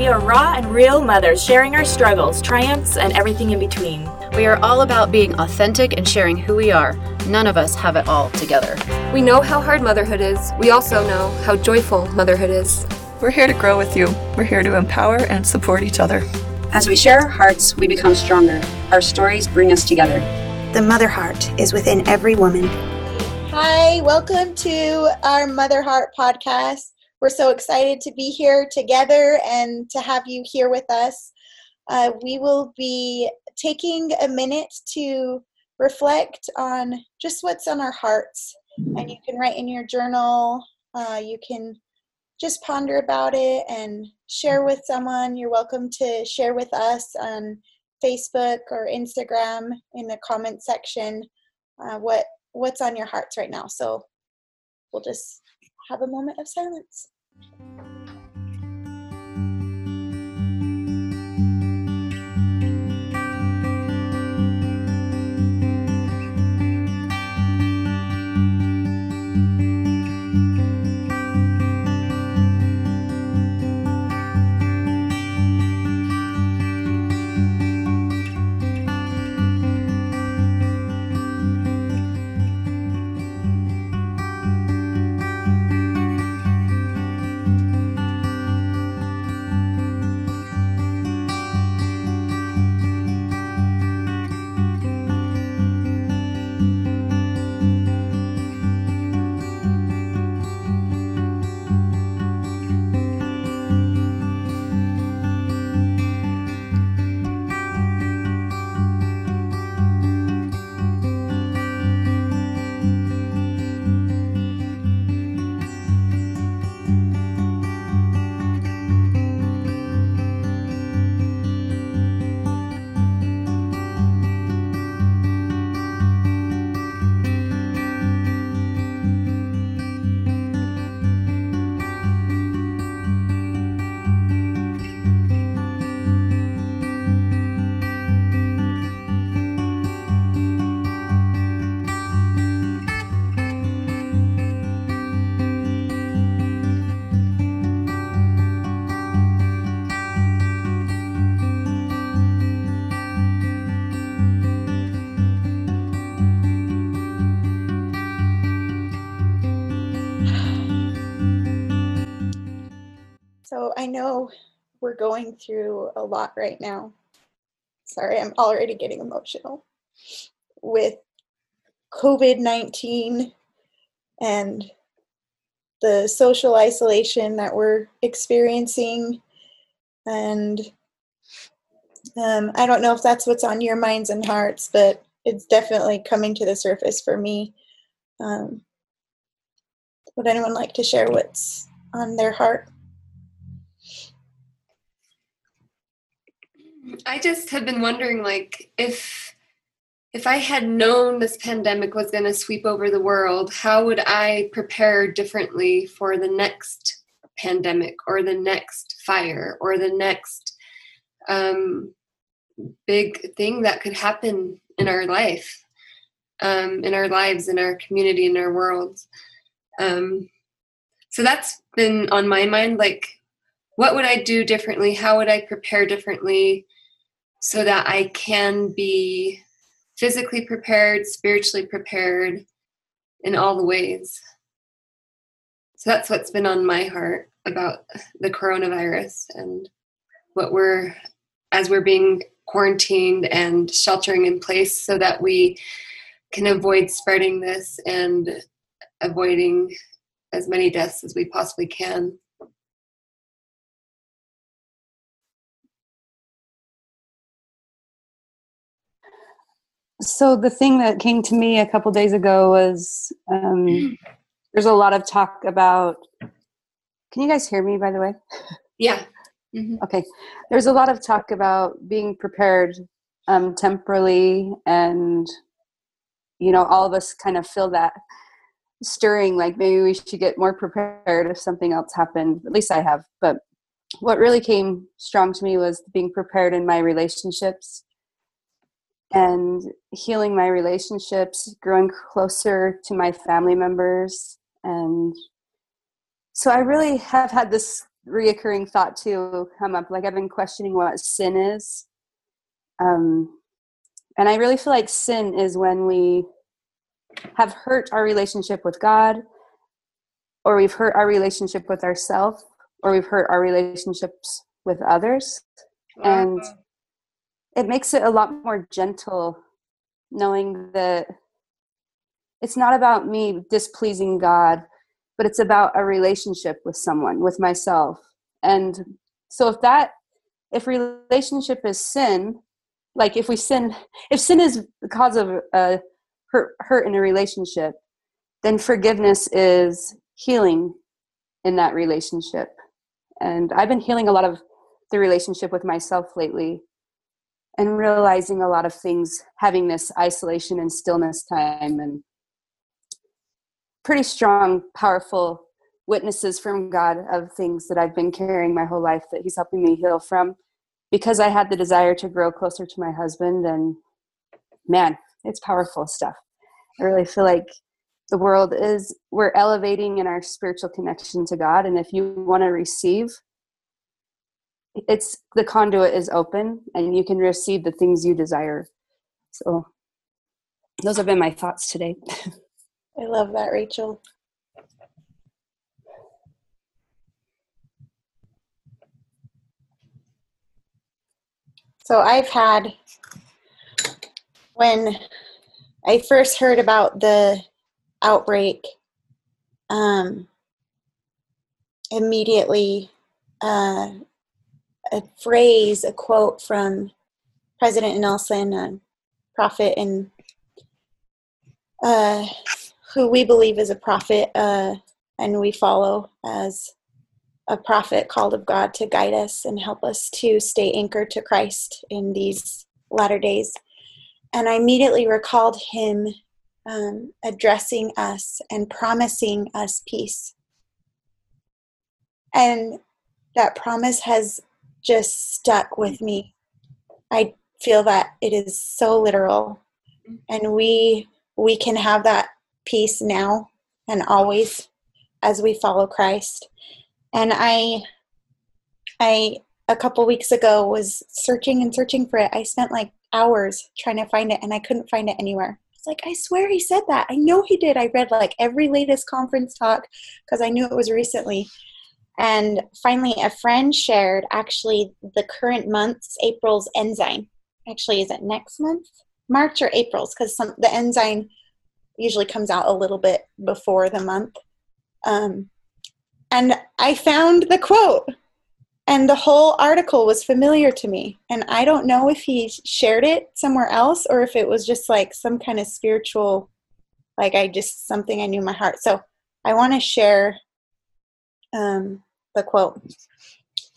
We are raw and real mothers sharing our struggles, triumphs, and everything in between. We are all about being authentic and sharing who we are. None of us have it all together. We know how hard motherhood is. We also know how joyful motherhood is. We're here to grow with you. We're here to empower and support each other. As we share our hearts, we become stronger. Our stories bring us together. The mother heart is within every woman. Hi, welcome to our Mother Heart podcast. We're so excited to be here together and to have you here with us. Uh, we will be taking a minute to reflect on just what's on our hearts. And you can write in your journal, uh, you can just ponder about it and share with someone. You're welcome to share with us on Facebook or Instagram in the comment section uh, what what's on your hearts right now. So we'll just have a moment of silence. We're going through a lot right now. Sorry, I'm already getting emotional with COVID 19 and the social isolation that we're experiencing. And um, I don't know if that's what's on your minds and hearts, but it's definitely coming to the surface for me. Um, would anyone like to share what's on their heart? I just have been wondering like if if I had known this pandemic was going to sweep over the world, how would I prepare differently for the next pandemic or the next fire or the next um, big thing that could happen in our life, um, in our lives, in our community, in our world? Um, so that's been on my mind. Like, what would I do differently? How would I prepare differently? So that I can be physically prepared, spiritually prepared in all the ways. So that's what's been on my heart about the coronavirus and what we're, as we're being quarantined and sheltering in place so that we can avoid spreading this and avoiding as many deaths as we possibly can. So the thing that came to me a couple days ago was um, there's a lot of talk about. Can you guys hear me? By the way. Yeah. Mm-hmm. Okay. There's a lot of talk about being prepared um, temporally, and you know, all of us kind of feel that stirring. Like maybe we should get more prepared if something else happened. At least I have. But what really came strong to me was being prepared in my relationships and healing my relationships, growing closer to my family members. And so I really have had this reoccurring thought too come up. Like I've been questioning what sin is. Um, and I really feel like sin is when we have hurt our relationship with God, or we've hurt our relationship with ourselves, or we've hurt our relationships with others. And it makes it a lot more gentle knowing that it's not about me displeasing God, but it's about a relationship with someone, with myself. And so if that if relationship is sin, like if we sin if sin is the cause of a hurt hurt in a relationship, then forgiveness is healing in that relationship. And I've been healing a lot of the relationship with myself lately and realizing a lot of things having this isolation and stillness time and pretty strong powerful witnesses from god of things that i've been carrying my whole life that he's helping me heal from because i had the desire to grow closer to my husband and man it's powerful stuff. I really feel like the world is we're elevating in our spiritual connection to god and if you want to receive it's the conduit is open and you can receive the things you desire so those have been my thoughts today I love that, Rachel. So I've had when I first heard about the outbreak, um, immediately uh, a phrase, a quote from President Nelson, a prophet and uh, who we believe is a prophet uh, and we follow as a prophet called of God to guide us and help us to stay anchored to Christ in these latter days. And I immediately recalled him um, addressing us and promising us peace. And that promise has just stuck with me. I feel that it is so literal. And we we can have that peace now and always as we follow Christ. And I I a couple weeks ago was searching and searching for it. I spent like hours trying to find it and I couldn't find it anywhere. It's like I swear he said that. I know he did. I read like every latest conference talk because I knew it was recently. And finally a friend shared actually the current month's April's Ensign. Actually, is it next month? March or April's because the Ensign usually comes out a little bit before the month. Um, and I found the quote, and the whole article was familiar to me. And I don't know if he shared it somewhere else or if it was just like some kind of spiritual, like I just something I knew my heart. So I want to share um, the quote.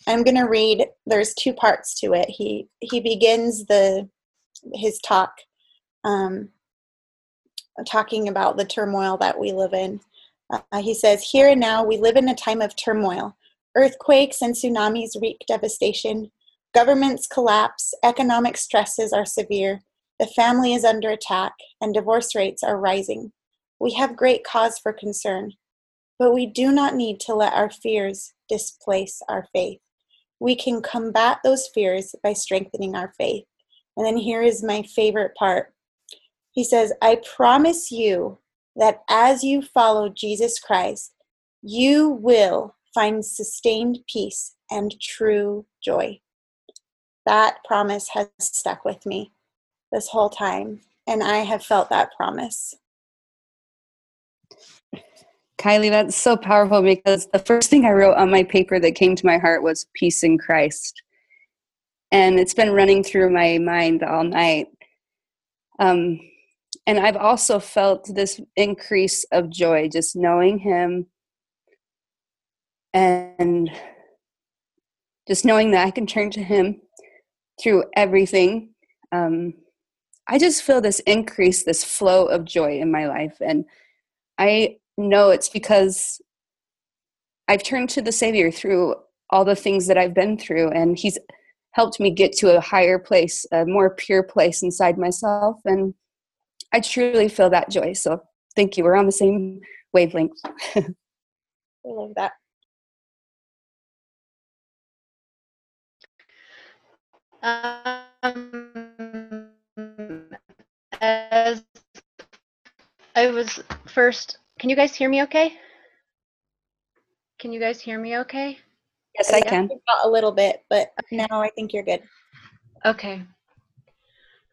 I'm going to read. There's two parts to it. He he begins the his talk um, talking about the turmoil that we live in. Uh, he says, Here and now, we live in a time of turmoil. Earthquakes and tsunamis wreak devastation. Governments collapse. Economic stresses are severe. The family is under attack, and divorce rates are rising. We have great cause for concern, but we do not need to let our fears displace our faith. We can combat those fears by strengthening our faith. And then here is my favorite part he says, I promise you that as you follow Jesus Christ, you will find sustained peace and true joy. That promise has stuck with me this whole time, and I have felt that promise. Kylie, that's so powerful because the first thing I wrote on my paper that came to my heart was peace in Christ. And it's been running through my mind all night. Um, and I've also felt this increase of joy just knowing him and just knowing that I can turn to him through everything. Um, I just feel this increase, this flow of joy in my life. And I no, it's because I've turned to the Savior through all the things that I've been through, and He's helped me get to a higher place, a more pure place inside myself. And I truly feel that joy. So thank you. We're on the same wavelength. I love that. Um, as I was first can you guys hear me okay? Can you guys hear me okay? Yes, I can. A little bit, but now I think you're good. Okay.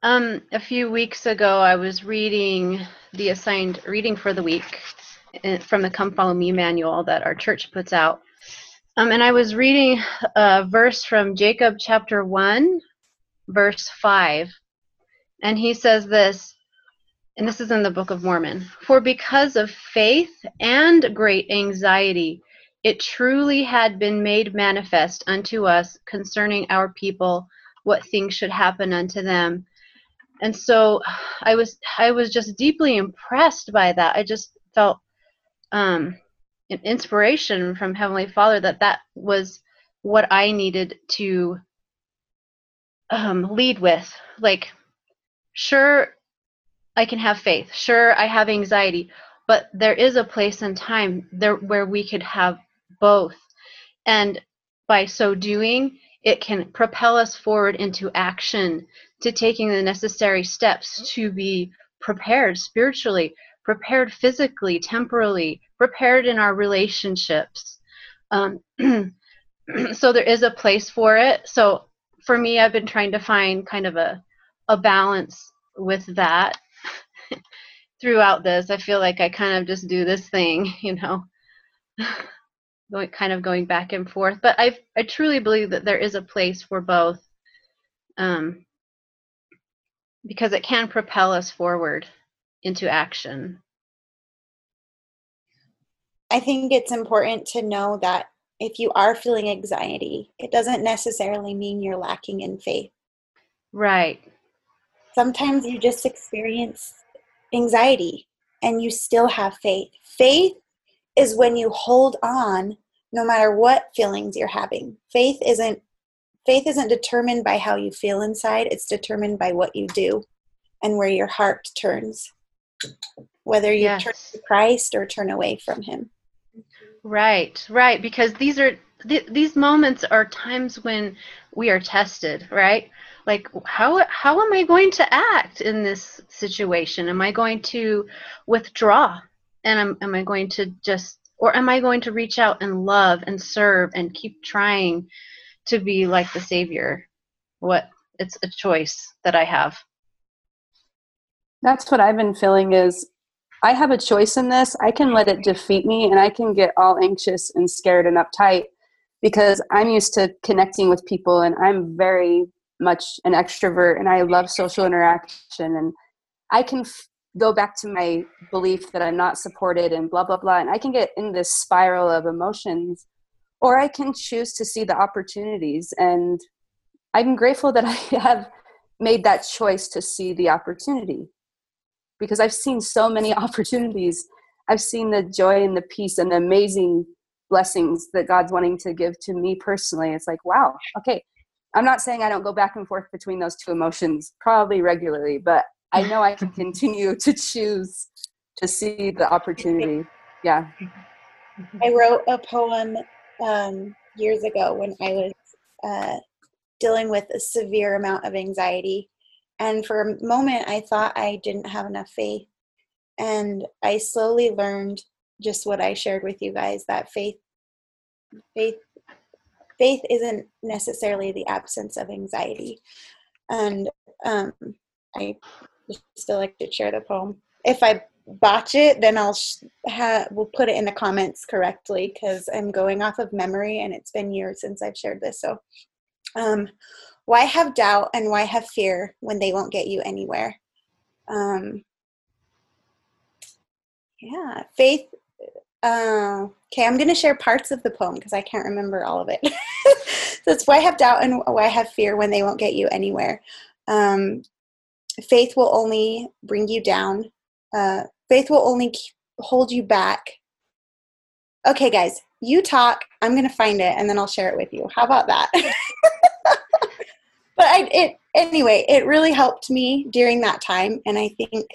Um, a few weeks ago, I was reading the assigned reading for the week eh, from the Come Follow Me manual that our church puts out. Um, and I was reading a verse from Jacob chapter 1, verse 5. And he says this, and this is in the Book of Mormon. For because of faith and great anxiety, it truly had been made manifest unto us concerning our people what things should happen unto them. And so i was i was just deeply impressed by that. I just felt um an inspiration from heavenly father that that was what i needed to um, lead with. Like sure i can have faith sure i have anxiety but there is a place and time there where we could have both and by so doing it can propel us forward into action to taking the necessary steps to be prepared spiritually, prepared physically, temporally, prepared in our relationships. Um, so there is a place for it. So for me, I've been trying to find kind of a, a balance with that throughout this. I feel like I kind of just do this thing, you know, going kind of going back and forth. But I I truly believe that there is a place for both. Um, because it can propel us forward into action. I think it's important to know that if you are feeling anxiety, it doesn't necessarily mean you're lacking in faith. Right. Sometimes you just experience anxiety and you still have faith. Faith is when you hold on no matter what feelings you're having. Faith isn't faith isn't determined by how you feel inside, it's determined by what you do and where your heart turns, whether you yes. turn to Christ or turn away from Him. Right, right, because these are th- these moments are times when we are tested, right? Like how how am I going to act in this situation? Am I going to withdraw? And am, am I going to just or am I going to reach out and love and serve and keep trying to be like the savior what it's a choice that i have that's what i've been feeling is i have a choice in this i can let it defeat me and i can get all anxious and scared and uptight because i'm used to connecting with people and i'm very much an extrovert and i love social interaction and i can f- go back to my belief that i'm not supported and blah blah blah and i can get in this spiral of emotions or I can choose to see the opportunities. And I'm grateful that I have made that choice to see the opportunity because I've seen so many opportunities. I've seen the joy and the peace and the amazing blessings that God's wanting to give to me personally. It's like, wow, okay. I'm not saying I don't go back and forth between those two emotions probably regularly, but I know I can continue to choose to see the opportunity. Yeah. I wrote a poem um, years ago when I was uh, dealing with a severe amount of anxiety. And for a moment, I thought I didn't have enough faith. And I slowly learned just what I shared with you guys that faith, faith, faith isn't necessarily the absence of anxiety. And um, I still like to share the poem. If I botch it, then I'll sh- ha- we'll put it in the comments correctly because I'm going off of memory and it's been years since I've shared this. So, um, why have doubt and why have fear when they won't get you anywhere? Um, yeah, faith. Uh, okay, I'm going to share parts of the poem because I can't remember all of it. so it's why have doubt and why I have fear when they won't get you anywhere. Um, faith will only bring you down. Uh, faith will only hold you back. Okay, guys, you talk. I'm going to find it and then I'll share it with you. How about that? but I, it anyway, it really helped me during that time. And I think,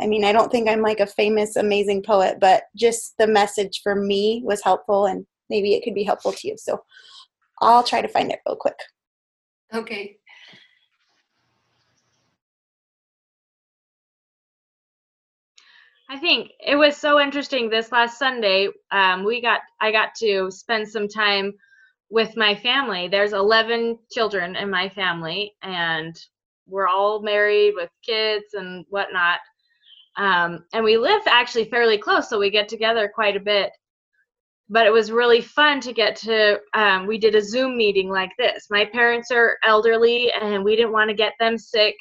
I mean, I don't think I'm like a famous, amazing poet, but just the message for me was helpful and maybe it could be helpful to you. So I'll try to find it real quick. Okay. I think it was so interesting this last Sunday. Um, we got I got to spend some time with my family. There's 11 children in my family, and we're all married with kids and whatnot. Um, and we live actually fairly close, so we get together quite a bit. But it was really fun to get to. Um, we did a Zoom meeting like this. My parents are elderly, and we didn't want to get them sick,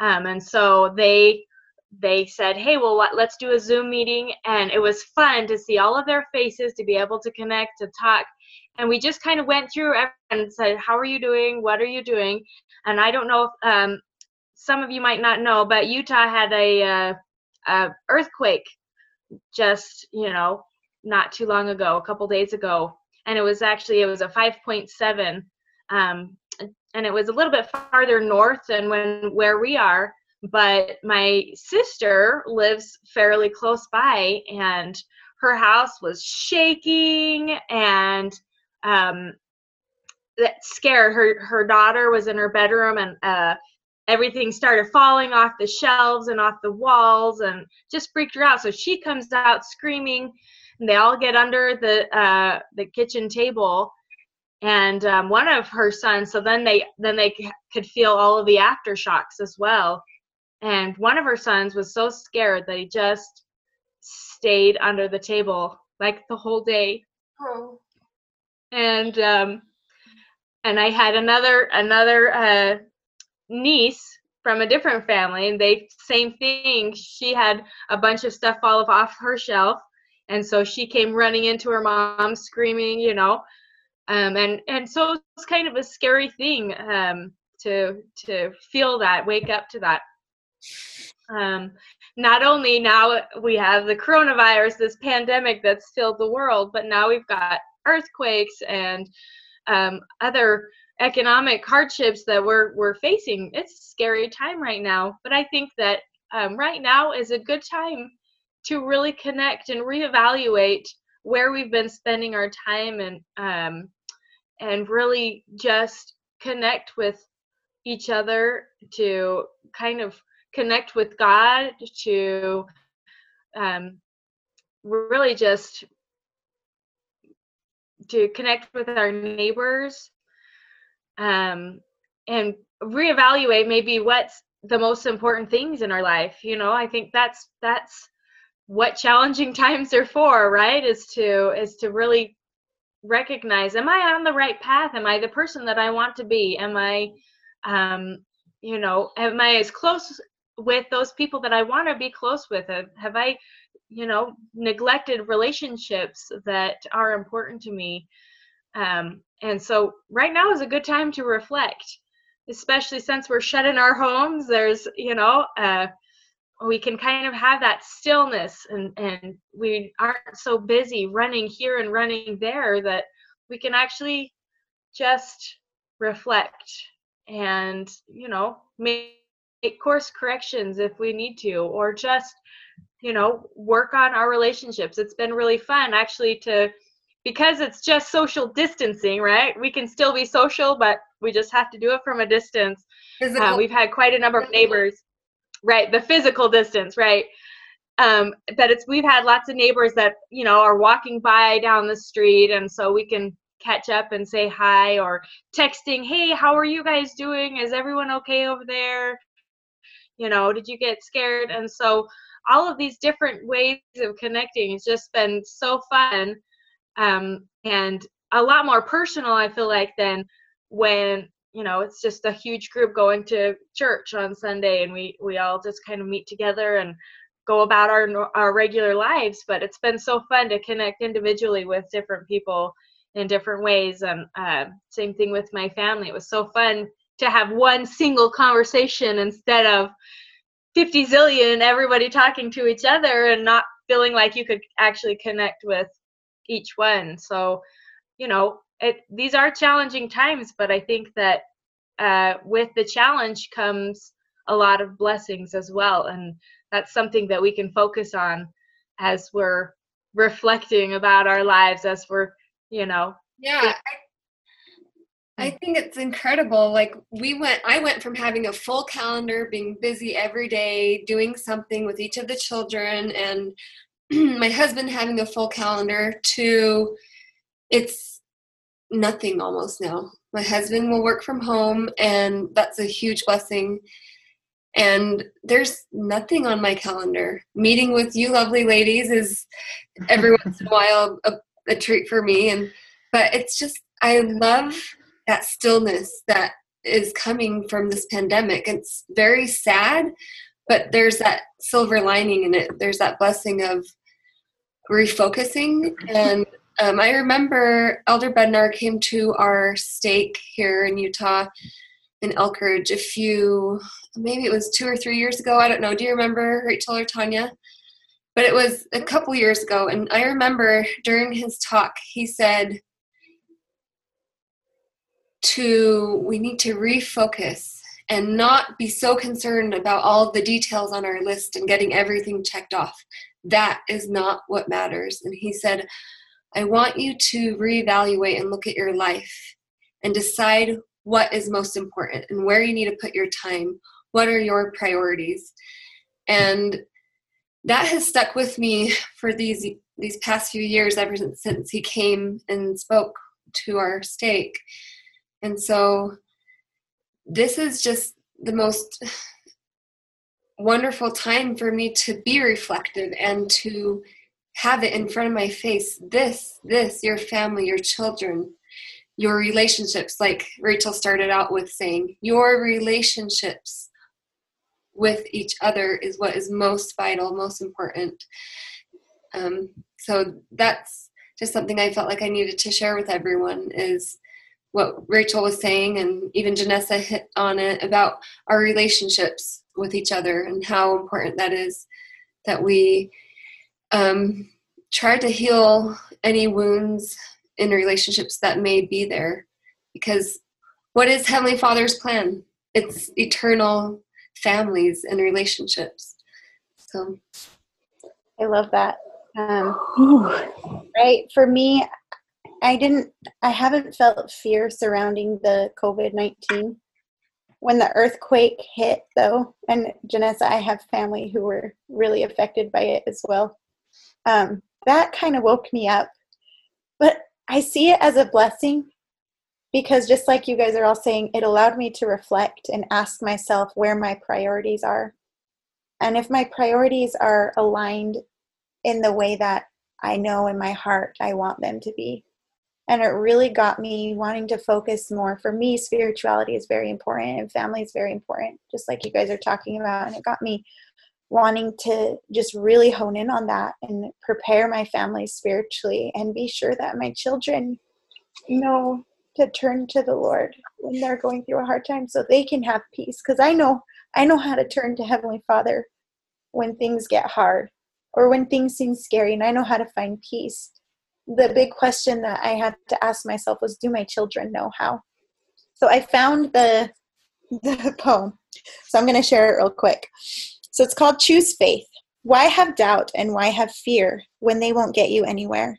um, and so they they said, "Hey, well, what, let's do a Zoom meeting," and it was fun to see all of their faces, to be able to connect, to talk, and we just kind of went through and said, "How are you doing? What are you doing?" And I don't know if um, some of you might not know, but Utah had a, uh, a earthquake just you know not too long ago, a couple days ago, and it was actually it was a 5.7, um, and it was a little bit farther north than when where we are. But my sister lives fairly close by and her house was shaking and um, that scared her her daughter was in her bedroom and uh, everything started falling off the shelves and off the walls and just freaked her out so she comes out screaming and they all get under the uh, the kitchen table and um, one of her sons so then they then they could feel all of the aftershocks as well and one of her sons was so scared that he just stayed under the table like the whole day. Oh. And um, and I had another another uh, niece from a different family, and they same thing. She had a bunch of stuff fall off her shelf, and so she came running into her mom, screaming, you know, um, and and so it's kind of a scary thing um, to to feel that, wake up to that. Um, not only now we have the coronavirus, this pandemic that's filled the world, but now we've got earthquakes and um, other economic hardships that we're we're facing. It's a scary time right now, but I think that um, right now is a good time to really connect and reevaluate where we've been spending our time and um, and really just connect with each other to kind of connect with God, to um, really just to connect with our neighbors um, and reevaluate maybe what's the most important things in our life you know i think that's that's what challenging times are for right is to is to really recognize am i on the right path am i the person that i want to be am i um you know am i as close with those people that I want to be close with? Have, I, you know, neglected relationships that are important to me? Um, and so right now is a good time to reflect, especially since we're shut in our homes. There's, you know, uh, we can kind of have that stillness and, and we aren't so busy running here and running there that we can actually just reflect and, you know, make make course corrections if we need to or just you know work on our relationships it's been really fun actually to because it's just social distancing right? We can still be social but we just have to do it from a distance. Uh, we've had quite a number of neighbors right the physical distance right? Um, but it's we've had lots of neighbors that you know are walking by down the street and so we can catch up and say hi or texting hey how are you guys doing? Is everyone okay over there? You know did you get scared? And so all of these different ways of connecting has just been so fun um, and a lot more personal i feel like than when you know it's just a huge group going to church on sunday and we we all just kind of meet together and go about our our regular lives. But it's been so fun to connect individually with different people in different ways. And uh, same thing with my family. It was so fun to have one single conversation instead of 50 zillion everybody talking to each other and not feeling like you could actually connect with each one so you know it these are challenging times but i think that uh, with the challenge comes a lot of blessings as well and that's something that we can focus on as we're reflecting about our lives as we're you know yeah I think it's incredible. Like we went I went from having a full calendar, being busy every day, doing something with each of the children and my husband having a full calendar to it's nothing almost now. My husband will work from home and that's a huge blessing. And there's nothing on my calendar. Meeting with you lovely ladies is every once in a while a, a treat for me and but it's just I love that stillness that is coming from this pandemic. It's very sad, but there's that silver lining in it. There's that blessing of refocusing. And um, I remember Elder Bednar came to our stake here in Utah in Elk Ridge a few, maybe it was two or three years ago. I don't know. Do you remember Rachel or Tanya? But it was a couple years ago. And I remember during his talk, he said, to we need to refocus and not be so concerned about all the details on our list and getting everything checked off. That is not what matters. And he said, I want you to reevaluate and look at your life and decide what is most important and where you need to put your time. What are your priorities? And that has stuck with me for these these past few years ever since, since he came and spoke to our stake and so this is just the most wonderful time for me to be reflective and to have it in front of my face. This this your family your children your relationships like rachel started out with saying your relationships with each other is what is most vital most important. Um, so that's just something i felt like i needed to share with everyone is what Rachel was saying, and even Janessa hit on it about our relationships with each other and how important that is that we um, try to heal any wounds in relationships that may be there. Because what is Heavenly Father's plan? It's eternal families and relationships. So I love that. Um, right. For me, I didn't, I haven't felt fear surrounding the COVID 19. When the earthquake hit, though, and Janessa, I have family who were really affected by it as well, um, that kind of woke me up. But I see it as a blessing because just like you guys are all saying, it allowed me to reflect and ask myself where my priorities are. And if my priorities are aligned in the way that I know in my heart I want them to be, and it really got me wanting to focus more. For me spirituality is very important and family is very important just like you guys are talking about. And it got me wanting to just really hone in on that and prepare my family spiritually and be sure that my children know to turn to the lord when they're going through a hard time so they can have peace. Because i know i know how to turn to heavenly father when things get hard or when things seem scary and i know how to find peace the big question that I had to ask myself was do my children know how? So I found the the poem. So I'm going to share it real quick. So it's called Choose Faith. Why have doubt and why have fear when they won't get you anywhere?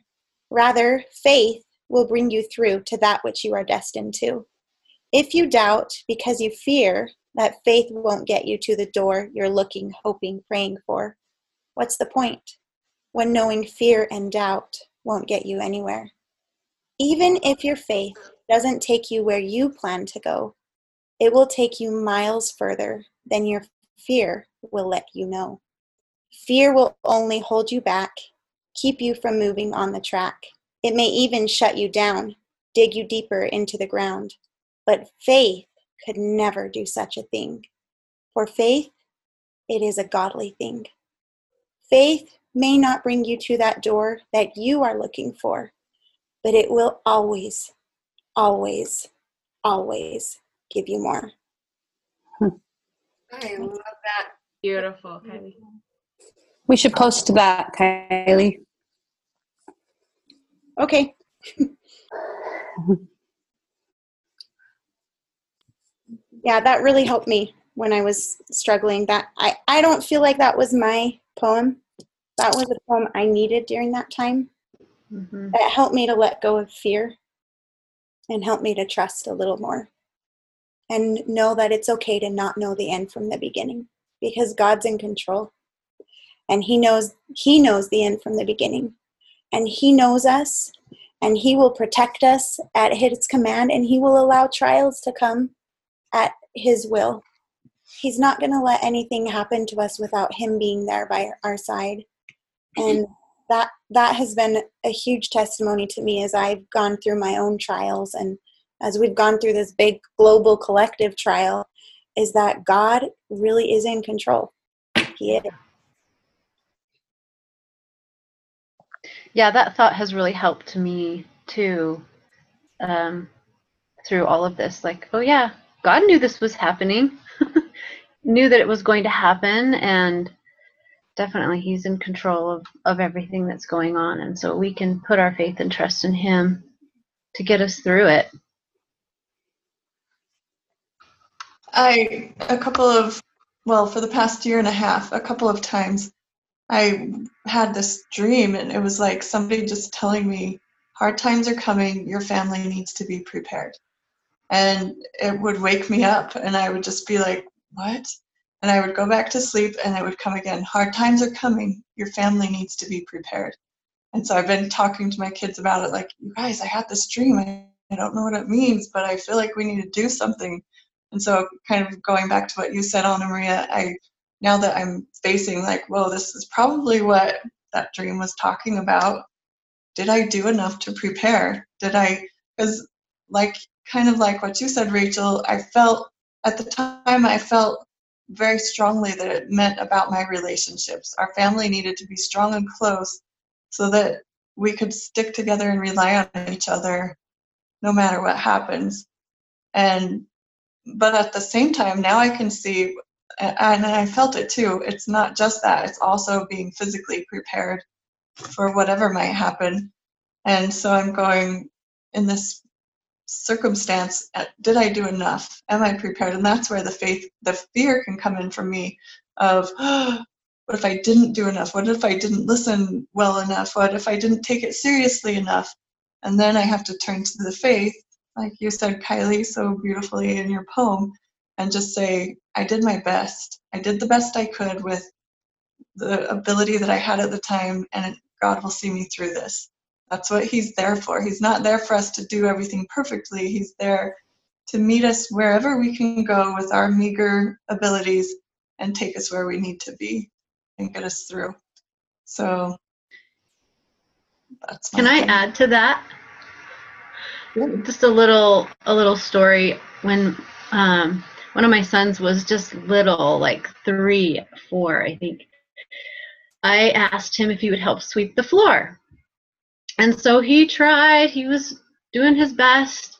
Rather, faith will bring you through to that which you are destined to. If you doubt because you fear that faith won't get you to the door you're looking, hoping, praying for, what's the point? When knowing fear and doubt won't get you anywhere. Even if your faith doesn't take you where you plan to go, it will take you miles further than your fear will let you know. Fear will only hold you back, keep you from moving on the track. It may even shut you down, dig you deeper into the ground. But faith could never do such a thing. For faith, it is a godly thing. Faith may not bring you to that door that you are looking for, but it will always, always, always give you more. I love that. Beautiful, Kylie. We should post that, Kylie. Okay. yeah, that really helped me when I was struggling. That I, I don't feel like that was my poem that was a poem I needed during that time. Mm-hmm. That helped me to let go of fear. and help me to trust a little more and know that it's okay to not know the end from the beginning because God's in control and he knows he knows the end from the beginning and he knows us and he will protect us at his command and he will allow trials to come at his will he's not going to let anything happen to us without him being there by our side and that that has been a huge testimony to me as i've gone through my own trials and as we've gone through this big global collective trial is that god really is in control. He is. Yeah that thought has really helped me too um, through all of this. Like oh yeah god knew this was happening. Knew that it was going to happen and definitely he's in control of, of everything that's going on and so we can put our faith and trust in him to get us through it. I a couple of well for the past year and a half a couple of times i had this dream and it was like somebody just telling me hard times are coming your family needs to be prepared. And it would wake me up and i would just be like what and I would go back to sleep and it would come again. Hard times are coming. Your family needs to be prepared. And so I've been talking to my kids about it like, you guys, I had this dream. I, don't know what it means, but I feel like we need to do something. And so kind of going back to what you said, Anna Maria, I now that I'm facing like, whoa, this is probably what that dream was talking about. Did I do enough to prepare? Did I because like kind of like what you said, Rachel, I felt at the time I felt very strongly that it meant about my relationships. Our family needed to be strong and close so that we could stick together and rely on each other no matter what happens. And but at the same time, now I can see, and I felt it too. It's not just that; it's also being physically prepared for whatever might happen. And so I'm going in this circumstance uh, did i do enough? Am i prepared? And that's where the faith the fear can come in for me of oh, what if i didn't do enough? What if i didn't listen well enough? What if i didn't take it seriously enough? And then i have to turn to the faith like you said kylie so beautifully in your poem and just say i did my best. I did the best i could with the ability that i had at the time and god will see me through this that's what he's there for. He's not there for us to do everything perfectly. He's there to meet us wherever we can go with our meager abilities and take us where we need to be and get us through. So that's Can I add to that? Just a little a little story when um one of my sons was just little, like three, four, I think. I asked him if he would help sweep the floor and so he tried, he was doing his best.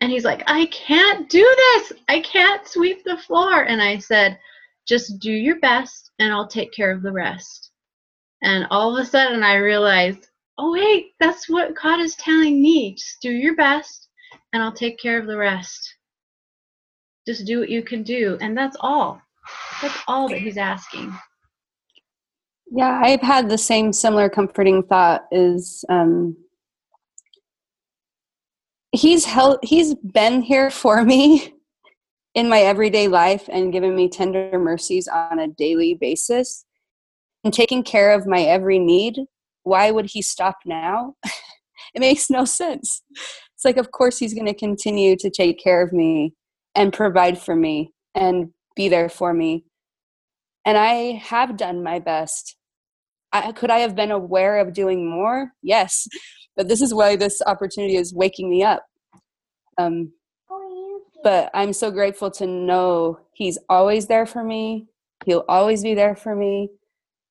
And he's like, I can't do this. I can't sweep the floor. And I said, just do your best and I'll take care of the rest. And all of a sudden I realized, oh, wait, that's what God is telling me. Just do your best and I'll take care of the rest. Just do what you can do. And that's all. That's all that he's asking. Yeah, I've had the same similar comforting thought is um he's held he's been here for me in my everyday life and given me tender mercies on a daily basis and taking care of my every need. Why would he stop now? it makes no sense. It's like of course he's going to continue to take care of me and provide for me and be there for me. And I have done my best I, could I have been aware of doing more? Yes, but this is why this opportunity is waking me up. Um, but I'm so grateful to know He's always there for me. He'll always be there for me,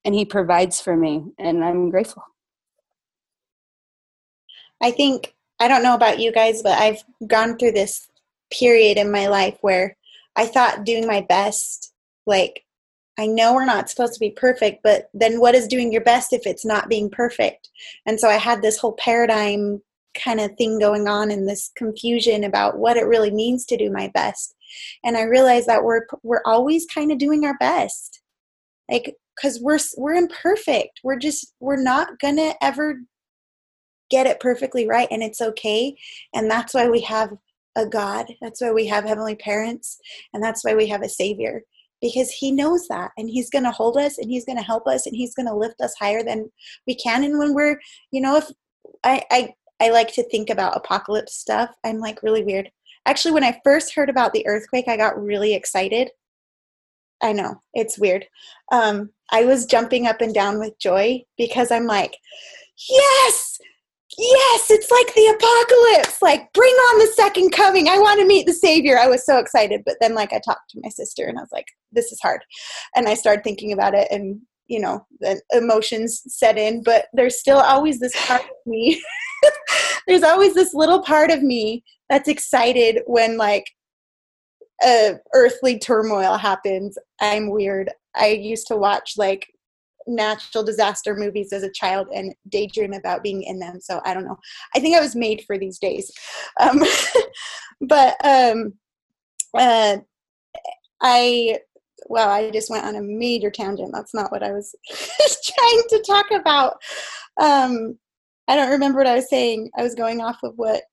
and He provides for me, and I'm grateful. I think I don't know about you guys, but I've gone through this period in my life where I thought doing my best, like I know we're not supposed to be perfect, but then what is doing your best if it's not being perfect? And so I had this whole paradigm kind of thing going on and this confusion about what it really means to do my best. And I realized that we're we're always kind of doing our best. Like cuz we're we're imperfect. We're just we're not going to ever get it perfectly right and it's okay and that's why we have a god that's why we have heavenly parents and that's why we have a savior because he knows that and he's going to hold us and he's going to help us and he's going to lift us higher than we can. And when we're you know if I, I i like to think about apocalypse stuff. I'm like really weird. Actually when i first heard about the earthquake i got really excited. I know it's weird. Um i was jumping up and down with joy because i'm like yes yes, it's like the apocalypse. Like, bring on the second coming. I want to meet the Savior. I was so excited. But then, like, I talked to my sister and I was like, this is hard. And I started thinking about it, and, you know, the emotions set in. But there's still always this part of me. there's always this little part of me that's excited when, like, uh, earthly turmoil happens. I'm weird. I used to watch like natural disaster movies as a child and daydream about being in them. So I don't know. I think I was made for these days. Um, but um, uh, I, well, I just went on a major tangent. That's not what I was trying to talk about. Um, I don't remember what I was saying. I was going off of what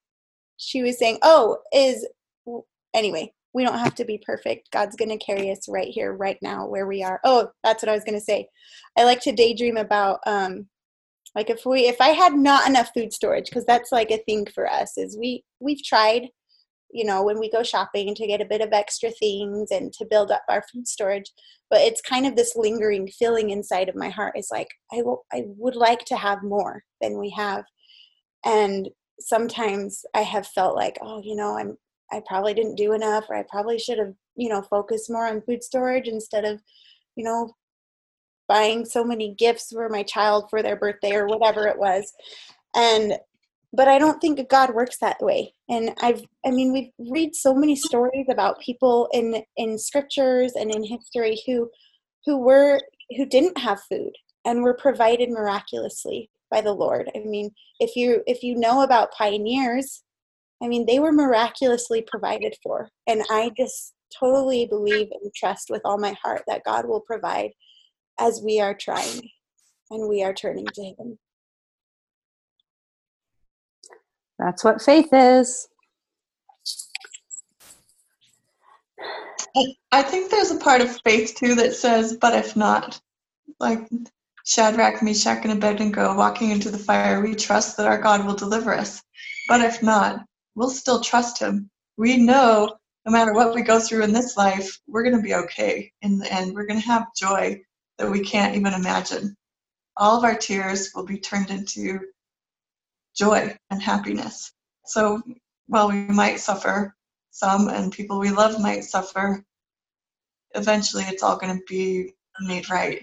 she was saying. Oh, is anyway, we don't have to be perfect. God's going to carry us right here, right now, where we are. Oh, that's what I was going to say. I like to daydream about, um, like if we, if I had not enough food storage, because that's like a thing for us, is we we've tried, you know, when we go shopping to get a bit of extra things and to build up our food storage, but it's kind of this lingering feeling inside of my heart. Is like I will, I would like to have more than we have, and sometimes I have felt like, oh, you know, I'm I probably didn't do enough or I probably should have, you know, focused more on food storage instead of, you know, buying so many gifts for my child for their birthday or whatever it was. And but I don't think God works that way. And I've I mean we read so many stories about people in in scriptures and in history who who were who didn't have food and were provided miraculously by the Lord. I mean, if you if you know about pioneers, I mean, they were miraculously provided for. And I just totally believe and trust with all my heart that God will provide as we are trying and we are turning to Him. That's what faith is. I think there's a part of faith too that says, but if not, like Shadrach, Meshach, and Abednego walking into the fire, we trust that our God will deliver us. But if not, we'll still trust him. We know no matter what we go through in this life, we're going to be okay in the end. We're going to have joy that we can't even imagine. All of our tears will be turned into joy and happiness. So, while we might suffer some and people we love might suffer, eventually it's all going to be made right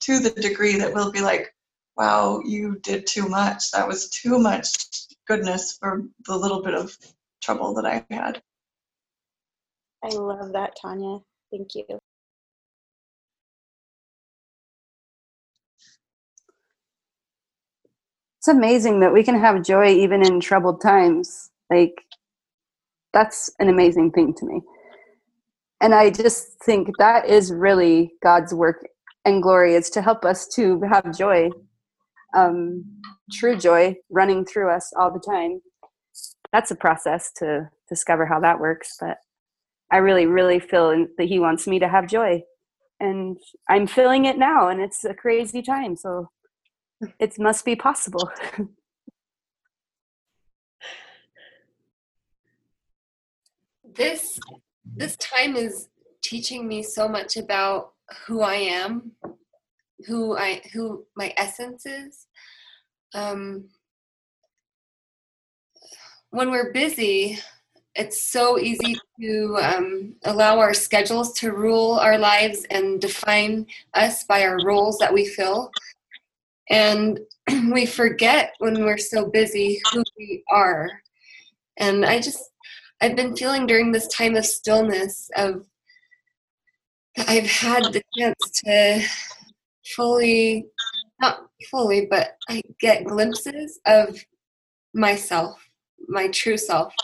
to the degree that we'll be like, wow, you did too much. That was too much goodness for the little bit of trouble that I had. I love that, Tanya. Thank you. It's amazing that we can have joy even in troubled times. Like, that's an amazing thing to me. And I just think that is really God's work and glory is to help us to have joy um, true joy running through us all the time. That's a process to discover how that works, but I really, really feel that He wants me to have joy, and I'm feeling it now, and it's a crazy time, so it must be possible. this this time is teaching me so much about who I am who I who my essence is. Um, when we're busy, it's so easy to um, allow our schedules to rule our lives and define us by our roles that we fill. And we forget when we're so busy who we are. And I just, I've been feeling during this time of stillness of I've had the chance to fully, not fully, but I get glimpses of myself, my true self.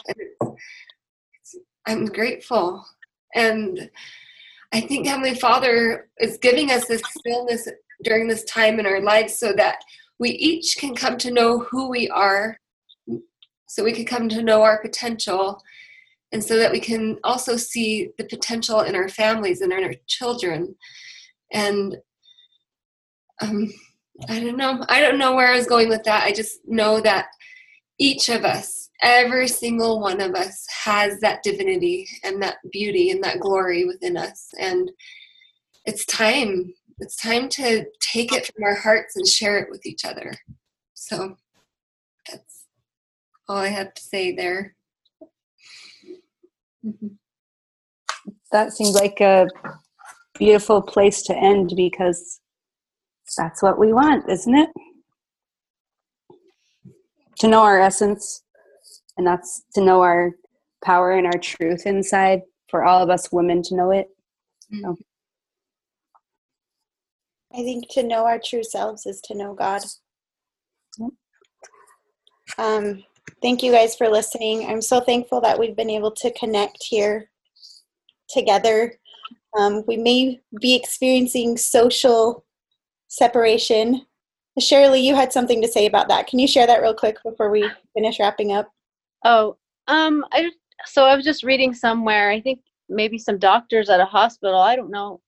I'm grateful. And I think Heavenly Father is giving us this stillness during this time in our lives so that we each can come to know who we are so we can come to know our potential and so that we can also see the potential in our families and in our children and um, i don't know. I don't know where i was going with that. I just know that each of us every single one of us has that divinity and that beauty and that glory within us. And it's time. It's time to take it from our hearts and share it with each other. So that's all i have to say there. That seems like a beautiful place to end because that's what we want, isn't it? To know our essence, and that's to know our power and our truth inside for all of us women to know it. So, I think to know our true selves is to know God. Um, thank you guys for listening. I'm so thankful that we've been able to connect here together. Um, we may be experiencing social separation. Shirley, you had something to say about that. Can you share that real quick before we finish wrapping up? Oh, um, I so I was just reading somewhere. I think maybe some doctors at a hospital. I don't know.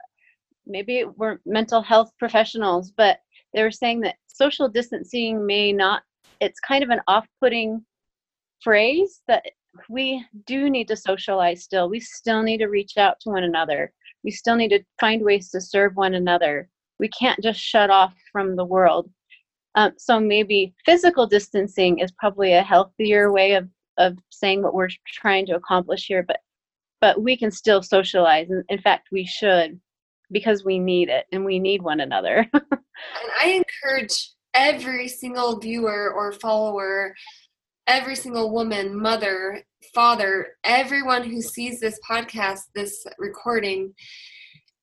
Maybe it were mental health professionals, but they were saying that social distancing may not. It's kind of an off-putting phrase that we do need to socialize still. We still need to reach out to one another. We still need to find ways to serve one another. We can't just shut off from the world. Um, so maybe physical distancing is probably a healthier way of, of saying what we're trying to accomplish here, but but we can still socialize. In, in fact, we should because we need it and we need one another. and i encourage every single viewer or follower every single woman, mother, father, everyone who sees this podcast, this recording,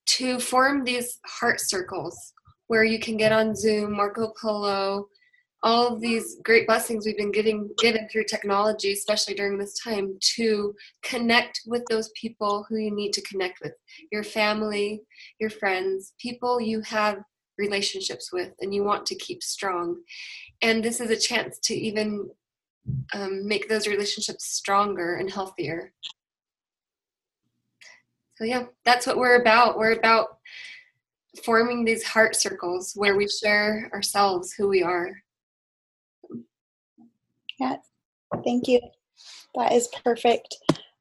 to form these heart circles where you can get on Zoom, Marco Polo, all of these great blessings we've been giving given through technology, especially during this time, to connect with those people who you need to connect with, your family, your friends, people you have relationships with and you want to keep strong. And this is a chance to even um, make those relationships stronger and healthier. Yeah, that's what we're about. We're about forming these heart circles where we share ourselves, who we are. Yeah, thank you. That is perfect.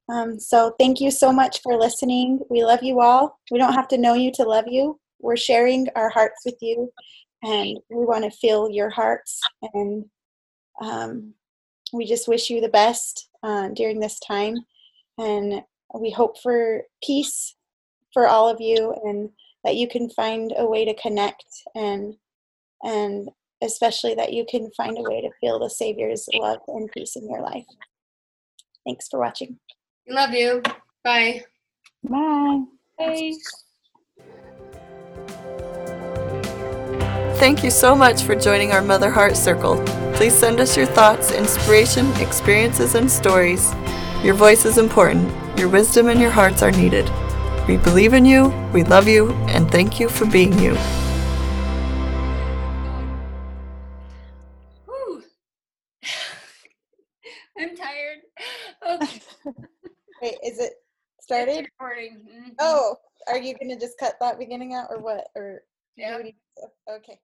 Um, so, thank you so much for listening. We love you all. We don't have to know you to love you. We're sharing our hearts with you, and we want to feel your hearts. And um, we just wish you the best uh, during this time. And we hope for peace for all of you and that you can find a way to connect and and especially that you can find a way to feel the savior's love and peace in your life thanks for watching we love you bye bye bye Thank you so much for joining our Mother Heart Circle. Please send us your thoughts, inspiration, experiences, and stories. Your voice is important. Your wisdom and your hearts are needed. We believe in you, we love you, and thank you for being you. I'm tired. Okay. Wait, is it started? It's recording. Mm-hmm. Oh, are you going to just cut that beginning out or what? Or yeah. Okay.